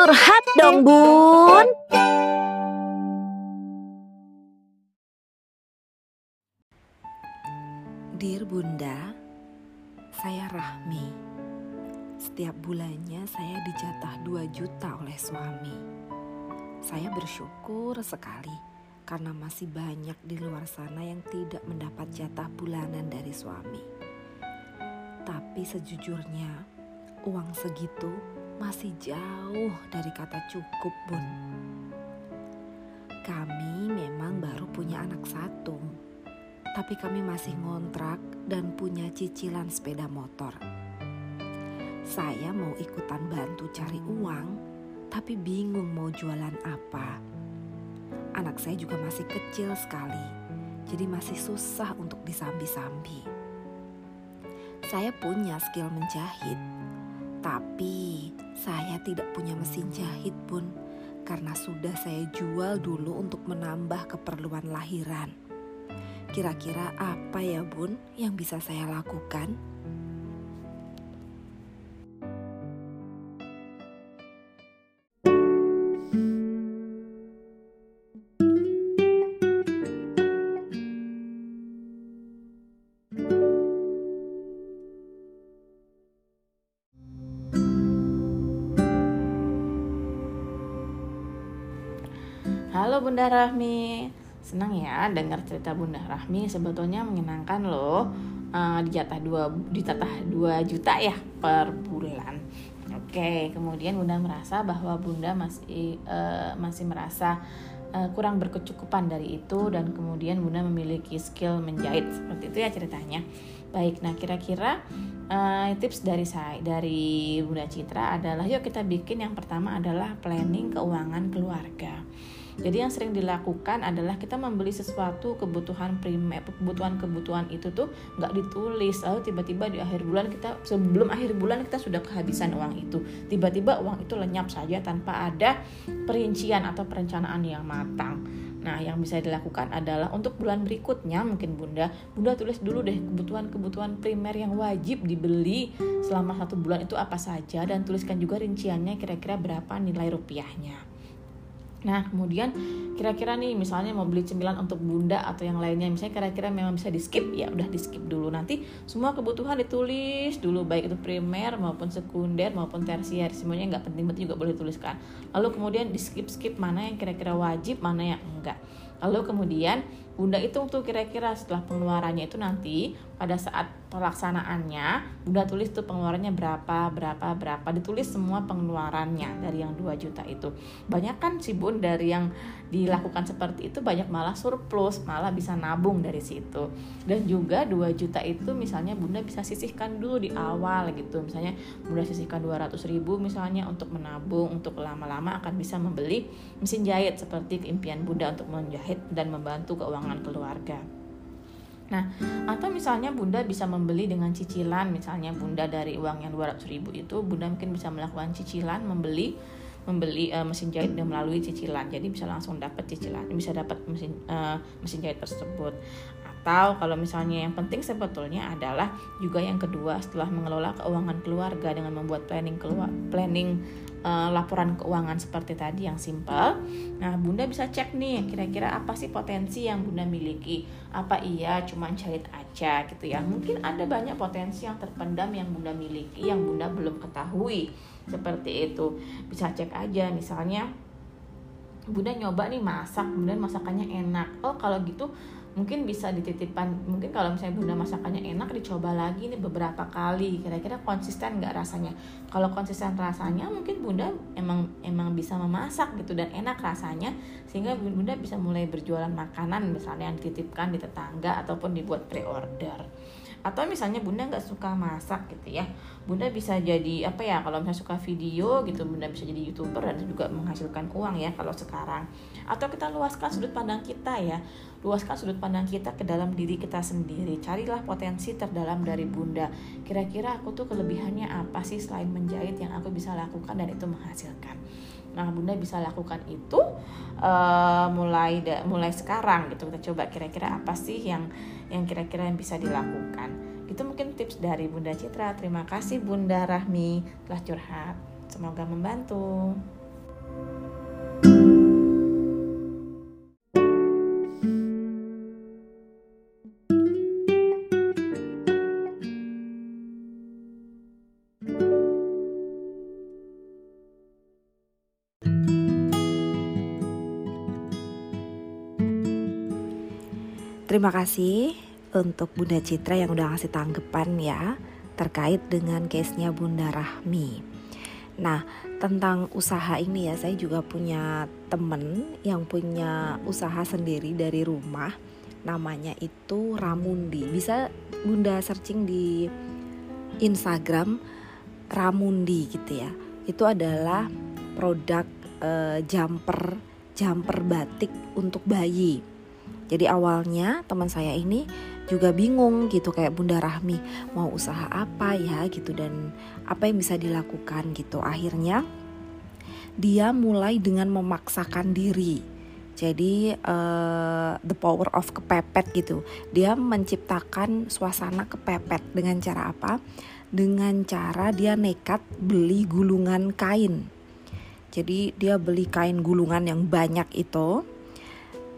Curhat dong bun Dear Bunda, saya Rahmi. Setiap bulannya saya dijatah 2 juta oleh suami. Saya bersyukur sekali karena masih banyak di luar sana yang tidak mendapat jatah bulanan dari suami. Tapi sejujurnya, uang segitu masih jauh dari kata cukup, Bun. Kami memang baru punya anak satu, tapi kami masih ngontrak dan punya cicilan sepeda motor. Saya mau ikutan bantu cari uang, tapi bingung mau jualan apa anak saya juga masih kecil sekali, jadi masih susah untuk disambi-sambi. Saya punya skill menjahit, tapi saya tidak punya mesin jahit pun karena sudah saya jual dulu untuk menambah keperluan lahiran. Kira-kira apa ya bun yang bisa saya lakukan? Halo Bunda Rahmi, senang ya dengar cerita Bunda Rahmi. Sebetulnya menyenangkan loh. Uh, dijatah dua dijatah 2 juta ya per bulan. Oke, kemudian Bunda merasa bahwa Bunda masih uh, masih merasa uh, kurang berkecukupan dari itu dan kemudian Bunda memiliki skill menjahit seperti itu ya ceritanya. Baik, nah kira-kira uh, tips dari saya dari Bunda Citra adalah yuk kita bikin yang pertama adalah planning keuangan keluarga. Jadi yang sering dilakukan adalah kita membeli sesuatu kebutuhan primer, kebutuhan-kebutuhan itu tuh nggak ditulis, lalu tiba-tiba di akhir bulan kita sebelum akhir bulan kita sudah kehabisan uang itu, tiba-tiba uang itu lenyap saja tanpa ada perincian atau perencanaan yang matang. Nah, yang bisa dilakukan adalah untuk bulan berikutnya mungkin Bunda, Bunda tulis dulu deh kebutuhan-kebutuhan primer yang wajib dibeli selama satu bulan itu apa saja dan tuliskan juga rinciannya kira-kira berapa nilai rupiahnya. Nah, kemudian kira-kira nih misalnya mau beli cemilan untuk bunda atau yang lainnya, misalnya kira-kira memang bisa di skip, ya udah di skip dulu. Nanti semua kebutuhan ditulis dulu, baik itu primer maupun sekunder maupun tersier, semuanya nggak penting-penting juga boleh tuliskan. Lalu kemudian di skip-skip mana yang kira-kira wajib, mana yang enggak. Lalu kemudian Bunda itu tuh kira-kira setelah pengeluarannya itu nanti pada saat pelaksanaannya Bunda tulis tuh pengeluarannya berapa, berapa, berapa ditulis semua pengeluarannya dari yang 2 juta itu. Banyak kan sih Bun dari yang dilakukan seperti itu banyak malah surplus, malah bisa nabung dari situ. Dan juga 2 juta itu misalnya Bunda bisa sisihkan dulu di awal gitu. Misalnya Bunda sisihkan 200 ribu misalnya untuk menabung, untuk lama-lama akan bisa membeli mesin jahit seperti keimpian Bunda untuk menjahit dan membantu keuangan keluarga. Nah, atau misalnya Bunda bisa membeli dengan cicilan, misalnya Bunda dari uang yang 200 ribu itu, Bunda mungkin bisa melakukan cicilan, membeli membeli uh, mesin jahit dan melalui cicilan. Jadi bisa langsung dapat cicilan, bisa dapat mesin uh, mesin jahit tersebut. Atau kalau misalnya yang penting sebetulnya adalah juga yang kedua setelah mengelola keuangan keluarga dengan membuat planning keluar planning uh, laporan keuangan seperti tadi yang simple. Nah, Bunda bisa cek nih kira-kira apa sih potensi yang Bunda miliki. Apa iya cuma jahit aja gitu ya. Mungkin ada banyak potensi yang terpendam yang Bunda miliki yang Bunda belum ketahui. Seperti itu. Bisa cek aja misalnya Bunda nyoba nih masak, kemudian masakannya enak. Oh, kalau gitu mungkin bisa dititipkan mungkin kalau misalnya bunda masakannya enak dicoba lagi nih beberapa kali. Kira-kira konsisten nggak rasanya? Kalau konsisten rasanya mungkin bunda emang emang bisa memasak gitu dan enak rasanya sehingga bunda bisa mulai berjualan makanan misalnya yang dititipkan di tetangga ataupun dibuat pre-order atau misalnya bunda nggak suka masak gitu ya. Bunda bisa jadi apa ya kalau misalnya suka video gitu bunda bisa jadi youtuber dan juga menghasilkan uang ya kalau sekarang. Atau kita luaskan sudut pandang kita ya. Luaskan sudut pandang kita ke dalam diri kita sendiri. Carilah potensi terdalam dari bunda. Kira-kira aku tuh kelebihannya apa sih selain menjahit yang aku bisa lakukan dan itu menghasilkan? Nah, Bunda bisa lakukan itu uh, mulai mulai sekarang gitu. Kita coba kira-kira apa sih yang yang kira-kira yang bisa dilakukan. Itu mungkin tips dari Bunda Citra. Terima kasih Bunda Rahmi telah curhat. Semoga membantu. Terima kasih untuk Bunda Citra yang udah ngasih tanggapan ya terkait dengan case-nya Bunda Rahmi. Nah, tentang usaha ini ya, saya juga punya temen yang punya usaha sendiri dari rumah. Namanya itu Ramundi. Bisa Bunda searching di Instagram Ramundi gitu ya. Itu adalah produk uh, jumper jumper batik untuk bayi jadi awalnya teman saya ini juga bingung gitu kayak Bunda Rahmi mau usaha apa ya gitu dan apa yang bisa dilakukan gitu. Akhirnya dia mulai dengan memaksakan diri. Jadi uh, the power of kepepet gitu. Dia menciptakan suasana kepepet dengan cara apa? Dengan cara dia nekat beli gulungan kain. Jadi dia beli kain gulungan yang banyak itu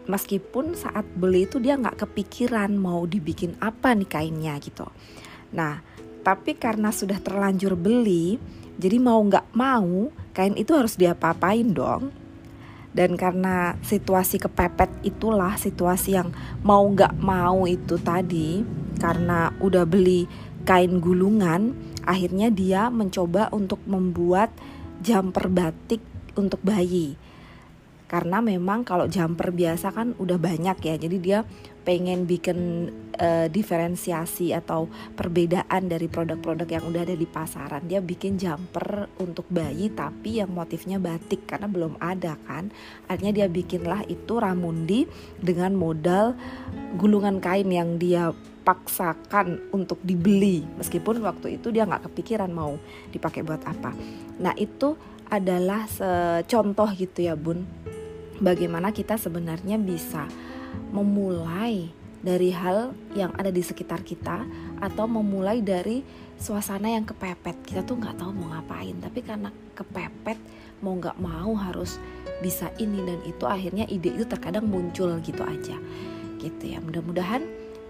meskipun saat beli itu dia nggak kepikiran mau dibikin apa nih kainnya gitu. Nah, tapi karena sudah terlanjur beli, jadi mau nggak mau kain itu harus diapa-apain dong. Dan karena situasi kepepet itulah situasi yang mau nggak mau itu tadi, karena udah beli kain gulungan, akhirnya dia mencoba untuk membuat jumper batik untuk bayi karena memang kalau jumper biasa kan udah banyak ya jadi dia pengen bikin uh, diferensiasi atau perbedaan dari produk-produk yang udah ada di pasaran. Dia bikin jumper untuk bayi tapi yang motifnya batik karena belum ada kan. Akhirnya dia bikinlah itu ramundi dengan modal gulungan kain yang dia paksakan untuk dibeli. Meskipun waktu itu dia nggak kepikiran mau dipakai buat apa. Nah itu adalah contoh gitu ya bun bagaimana kita sebenarnya bisa memulai dari hal yang ada di sekitar kita atau memulai dari suasana yang kepepet. Kita tuh nggak tahu mau ngapain tapi karena kepepet mau nggak mau harus bisa ini dan itu akhirnya ide itu terkadang muncul gitu aja. Gitu ya. Mudah-mudahan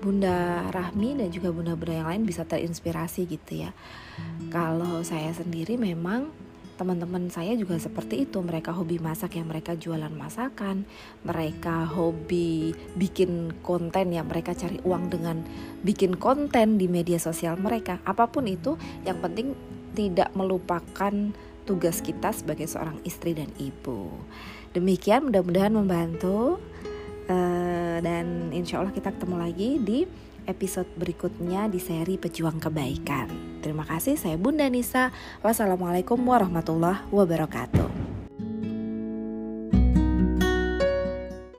Bunda Rahmi dan juga bunda-bunda yang lain bisa terinspirasi gitu ya. Kalau saya sendiri memang teman-teman saya juga seperti itu. Mereka hobi masak ya mereka jualan masakan. Mereka hobi bikin konten ya mereka cari uang dengan bikin konten di media sosial mereka. Apa pun itu yang penting tidak melupakan tugas kita sebagai seorang istri dan ibu. Demikian mudah-mudahan membantu. Uh, dan insya Allah kita ketemu lagi di episode berikutnya di seri Pejuang Kebaikan. Terima kasih, saya Bunda Nisa. Wassalamualaikum warahmatullahi wabarakatuh.